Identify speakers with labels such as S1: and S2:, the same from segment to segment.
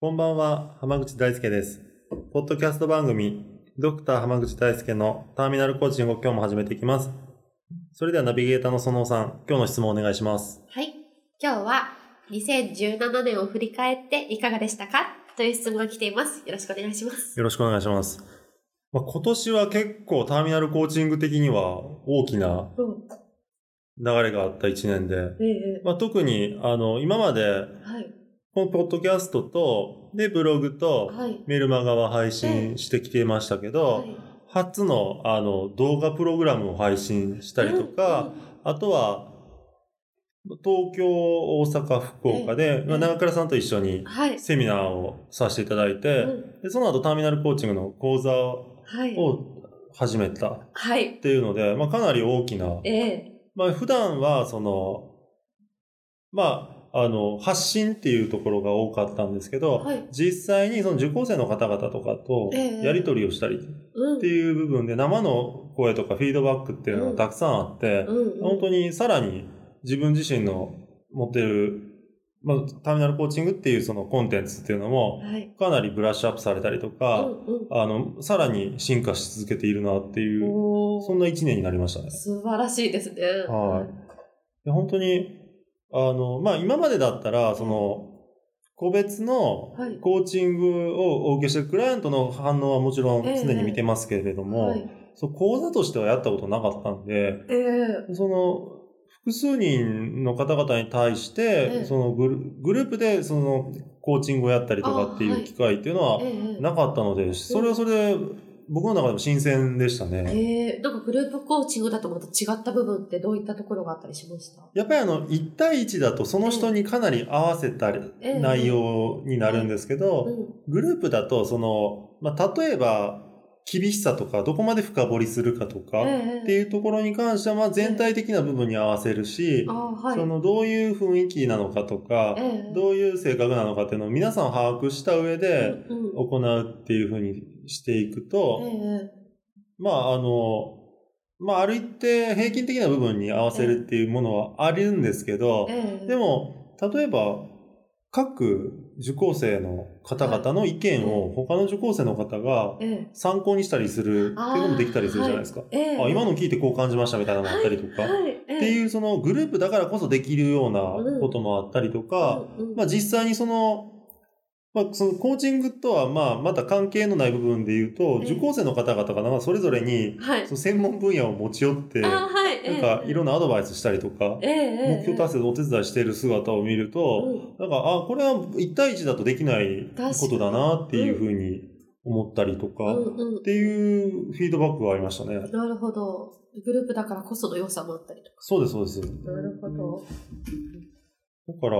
S1: こんばんは、浜口大輔です。ポッドキャスト番組、ドクター浜口大輔のターミナルコーチングを今日も始めていきます。それではナビゲーターの園尾さん、今日の質問をお願いします。
S2: はい今日は2017年を振り返っていかがでしたか？という質問が来ていますよろしくお願いします
S1: よろしくお願いします。まあ、今年は結構ターミナルコーチング的には大きな
S2: うん
S1: 流れがあった一年で、
S2: ええ
S1: まあ、特にあの今まで
S2: はい
S1: このポッドキャストと、で、ブログと
S2: はい。
S1: メルマガは配信してきていましたけど、
S2: はい
S1: 初のあの動画プログラムを配信したりとか、あとは、東京、大阪、福岡で、まあ、長倉さんと一緒に
S2: はい。
S1: セミナーをさせていただいて、
S2: うん。
S1: でその後ターミナルコーチングの講座を
S2: はい
S1: 始めたっ
S2: はい。
S1: ていうので、まあ、かなり大きな、
S2: ええ。
S1: まあ、普段はその、まあ、あの、発信っていうところが多かったんですけど、
S2: はい。
S1: 実際にその受講生の方々とかと
S2: ええ。
S1: やり取りをしたりっ
S2: うん
S1: ていう部分で生の声とかフィードバックっていうのがたくさんあって、本当にさらに自分自身の持ってる、まあ、ターミナルコーチングっていうそのコンテンツっていうのも
S2: はい。
S1: かなりブラッシュアップされたりとか、
S2: うんうん。
S1: あの、さらに進化し続けているなっていう、そんな一年になりましたね。
S2: 素晴らしいですね。
S1: はい。で本当に、あの、まあ、今までだったら、その、個別の
S2: はい。
S1: コーチングをお受けしてるクライアントの反応はもちろん
S2: ええ
S1: 常に見てますけれども、
S2: はい。
S1: そう講座としてはやったことなかったんで、
S2: ええ。
S1: その、複数人の方々に対して、
S2: ええ。
S1: そのグルグループでそのコーチングをやったりとかって
S2: いい。う
S1: 機会っていうのは
S2: ええ
S1: なかったので、それはそれで僕の中でも新鮮でしたね。
S2: ええなんかグループコーチングだとまた違った部分ってどういったところがあったりしました？
S1: やっぱりあの、1対1だとその人にかなり合わせた
S2: ええ
S1: 内容になるんですけど、
S2: うん
S1: グループだとその、まあ、例えば、厳しさとか、どこまで深掘りするかとか、
S2: ええ
S1: っていうところに関しては、まあ、全体的な部分に合わせるし、その、どういう雰囲気なのかとか、
S2: ええ
S1: どういう性格なのかっていうのを皆さん把握した上で行うっていうふうにしていくと、
S2: ええ
S1: まあ、あの、まあ、ある一定平均的な部分に合わせるっていうものはあるんですけど、
S2: ええ
S1: でも、例えば、各受講生の方々の意見を他の受講生の方が
S2: ええ
S1: 参考にしたりするっていうのもできたりするじゃないですか。
S2: ええ。
S1: あ今の聞いてこう感じましたみたいなのもあったりとか。
S2: はい。
S1: って
S2: う
S1: いうそのグループだからこそできるようなこともあったりとか、まあ実際にその、まあそのコーチングとはまあまた関係のない部分で言うと、
S2: ええ。
S1: 受講生の方々がそれぞれに
S2: はい。
S1: その専門分野を持ち寄って、
S2: あ
S1: な
S2: はい。
S1: んかいろんなアドバイスしたりとか、目標達成のお手伝いしている姿を見ると、なんか、あ、これは1対1だとできないことだなっていうふうに思ったりとか、っていうフィードバックがありましたね。
S2: なるほど。グループだからこその良さもあったりとか。
S1: そうです、そうです。
S2: なるほど。
S1: だから、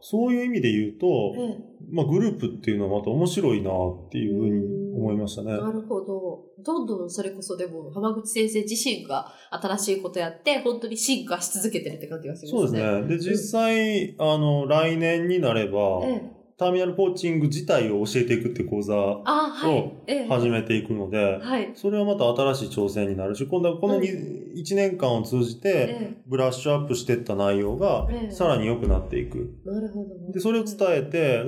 S1: そういう意味で言うと、
S2: ええ
S1: まあ、グループっていうのはまた面白いなっていうふうに思いましたね。
S2: なるほど。どんどんそれこそでも、浜口先生自身が新しいことやって、本当に進化し続けてるって感じがしますね。
S1: そうですね。で、実際、あの、来年になれば、
S2: ええ。
S1: ターミナルコーチング自体を教えていくって講座を。始めていくので、
S2: はい。
S1: それはまた新しい挑戦になるし、今度はこの
S2: うん
S1: 1年間を通じて、
S2: え
S1: ブラッシュアップしていった内容が
S2: ええ
S1: さらに良くなっていく。
S2: え。なるほど。
S1: で、それを伝えて、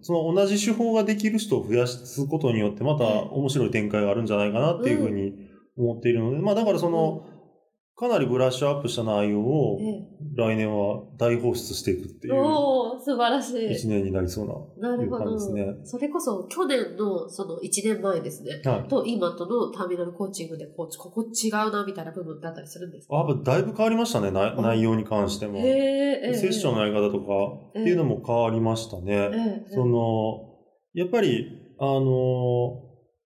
S1: その同じ手法ができる人を増やすことによって、また
S2: ええ
S1: 面白い展開があるんじゃないかなっていうふうに思っているので、まあだからその、かなりブラッシュアップした内容を
S2: え
S1: 来年は大放出していくって
S2: え。
S1: いう
S2: 素晴らしい。
S1: 一年になりそうな、
S2: なるほど。
S1: 感じですね。
S2: それこそ去年のその1年前ですね。
S1: はい。
S2: と今とのターミナルコーチングでこうここ違うなみたいな部分ってあったりするんですか？
S1: あやっぱだいぶ変わりましたね、な内容に関しても。
S2: へ
S1: セッションのやり方とかっていうのも変わりましたね。
S2: ええ
S1: その、やっぱり、あの、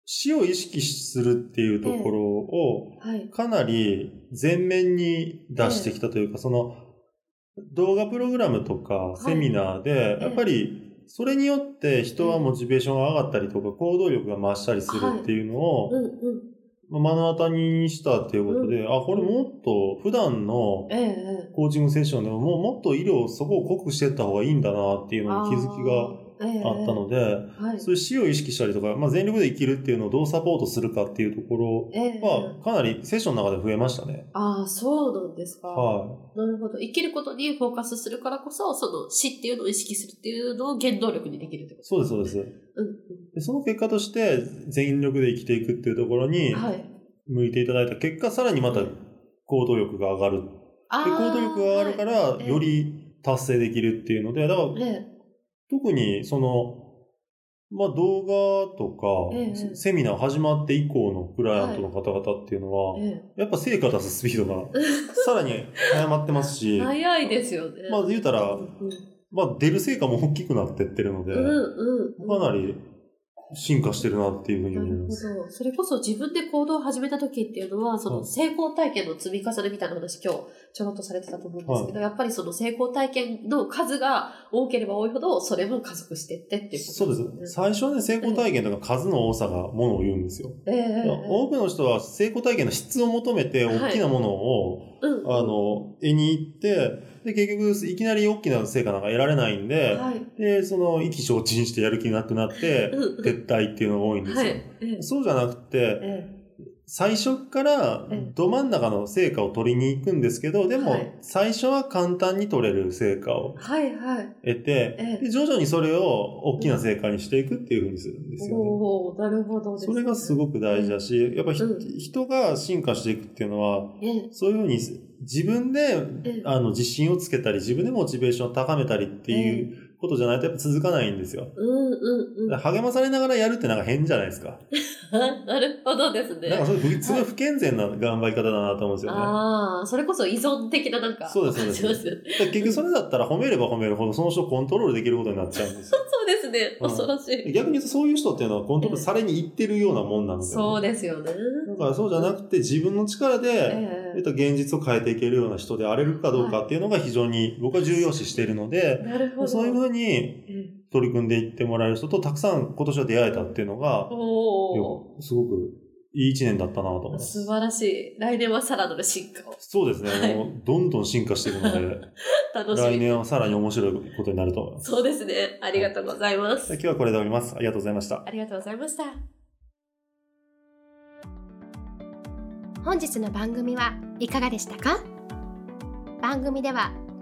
S1: 死を意識するっていうところを、
S2: はい。
S1: かなり前面に出してきたというか、その、動画プログラムとかセミナーで、
S2: え
S1: やっぱりそれによって人はモチベーションが上がったりとか行動力が増したりするっていうのを目の当たりにしたっていうことで、あ、これもっと普段のコーチングセッションでももうもっと医療そこを濃くしていった方がいいんだなっていう
S2: え。
S1: のに気づきが
S2: ええ
S1: あったので、
S2: はい。
S1: そういう死を意識したりとか、まあ、全力で生きるっていうのをどうサポートするかっていうところ
S2: ええ
S1: はかなりセッションの中で増えましたね。
S2: ああ、そうなんですか。
S1: は
S2: なるほど。生きることにフォーカスするからこそ、その死っていうのを意識するっていうのを原動力にできるってこ
S1: い。
S2: と
S1: そうです、そうです。
S2: うん
S1: でその結果として全力で生きていくっていうところに。向いていただいた結果、さらにまた行動力が上がる。行動力が上がるか
S2: は
S1: ら、
S2: ええ
S1: より達成できるっていうので、だから
S2: いえ
S1: 特にその、まあ動画とか、
S2: ええ
S1: セミナー始まって以降のクライアントの方々っていうのは、
S2: ええ
S1: やっぱ成果出すスピードが さらに早まってますし、
S2: え早いですよね。
S1: まあ言うたら
S2: う、ん
S1: まあ出る成果も大きくなってってるので、
S2: うんうんうん。
S1: かなり進化してるなっていうふうに
S2: なるほ
S1: 思います。
S2: ど。それこそ自分で行動を始めた時っていうのは、そ
S1: はい
S2: の成功体験の積み重ねみたいな話今日ちょろっとされてたと思うんですけど、やっぱりその成功体験の数が多ければ多いほど、それも加速していってっていうこと
S1: そうです。最初はね、成功体験とか数の多さがものを言うんですよ。
S2: ええええ
S1: 多くの人は成功体験の質を求めて大きなものを、
S2: うん
S1: あの、絵に行って、で、結局、いきなり大きな成果なんか得られないんで、
S2: はい。
S1: で、その、意気消沈してやる気なくなって、撤退っていうのが多いんですよ。
S2: はい。ええ
S1: そうじゃなくて、
S2: え
S1: 最初から
S2: ええ
S1: ど真ん中の成果を取りに行くんですけど、でも
S2: はい
S1: 最初は簡単に取れる成果を。得て、徐々にそれを大きな成果にしていくっていうふうにするんですよね。
S2: おおなるほどですね、
S1: それがすごく大事だし、やっぱひ、
S2: うん
S1: 人が進化していくっていうのは、
S2: ええ
S1: そういうふうに自分で
S2: ええ
S1: あの自信をつけたり、自分でモチベーションを高めたりっていうことじゃないとやっぱ続かないんですよ。
S2: うんうんうん。
S1: 励まされながらやるってなんか変じゃないですか。
S2: なるほどですね。
S1: なんかそれふすごい不健全な頑張り方だなと思うんですよね。
S2: ああ、それこそ依存的ななんか。
S1: そうですそうです結局それだったら褒めれば褒めるほどその人をコントロールできることになっちゃうんですよ。
S2: そうですね。
S1: うん
S2: 恐ろしい。
S1: 逆に言うとそういう人っていうのはコントロールされに行ってるようなもんなんですよ、
S2: そうですよね。
S1: だからそうじゃなくて自分の力で、
S2: え
S1: えっと、現実を変えていけるような人であれるかどうかっていうのが非常に僕は重要視しているので
S2: え、なるほど。
S1: そういうふうに
S2: え
S1: 取り組んでいってもらえる人とたくさん今年は出会えたっていうのが。すごくいい一年だったなと思います。
S2: 素晴らしい。来年はさらなる進化を。
S1: そうですね、
S2: はい
S1: もうどんどん進化しているので、
S2: 楽しみ。
S1: 来年はさらに面白いことになると思います。
S2: そうですね。ありがとうございます。
S1: 今日はこれで終わります。ありがとうございました。
S2: ありがとうございました。
S3: 本日の番組はいかがでしたか？番組では